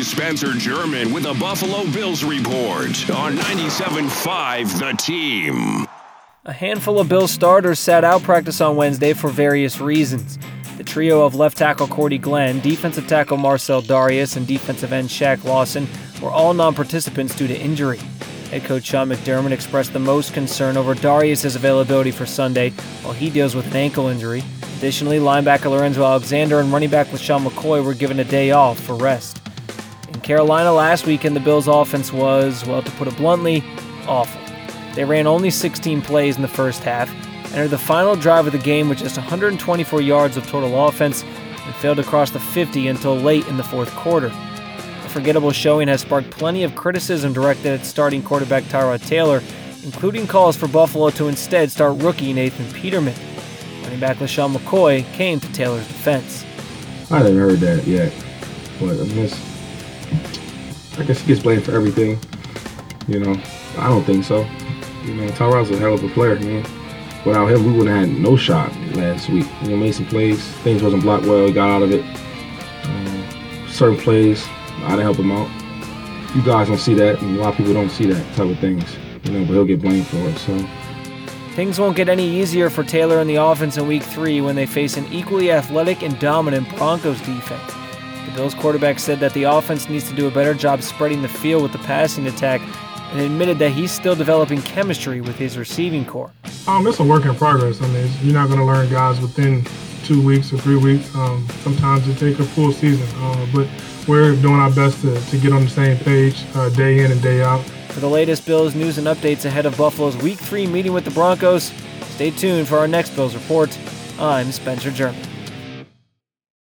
is Spencer German with a Buffalo Bills report on 97.5 The Team. A handful of Bills starters sat out practice on Wednesday for various reasons. The trio of left tackle Cordy Glenn, defensive tackle Marcell Dareus, and defensive end Shaq Lawson were all non participants due to injury. Head coach Sean McDermott expressed the most concern over Dareus' availability for Sunday while he deals with an ankle injury. Additionally, linebacker Lorenzo Alexander and running back LeSean McCoy were given a day off for rest. In Carolina last weekend, the Bills' offense was, well, to put it bluntly, awful. They ran only 16 plays in the first half, entered the final drive of the game with just 124 yards of total offense, and failed to cross the 50 until late in the fourth quarter. A forgettable showing has sparked plenty of criticism directed at starting quarterback Tyrod Taylor, including calls for Buffalo to instead start rookie Nathan Peterman. Running back LeSean McCoy came to Taylor's defense. I haven't heard that yet, but I guess I guess he gets blamed for everything. You know, I don't think so. You know, Tyrod's a hell of a player, man. Without him, we would have had no shot last week. You know, made some plays. Things wasn't blocked well. He got out of it. Um, certain plays, I didn't help him out. You guys don't see that, and a lot of people don't see that type of things. You know, but he'll get blamed for it. So. Things won't get any easier for Taylor in the offense in week three when they face an equally athletic and dominant Broncos defense. The Bills quarterback said that the offense needs to do a better job spreading the field with the passing attack and admitted that he's still developing chemistry with his receiving corps. Um, it's a work in progress. I mean, you're not going to learn guys within two weeks or three weeks. Um, sometimes it takes a full season, uh, but we're doing our best to, to get on the same page uh, day in and day out. For the latest Bills news and updates ahead of Buffalo's Week 3 meeting with the Broncos, stay tuned for our next Bills report. I'm Spencer German.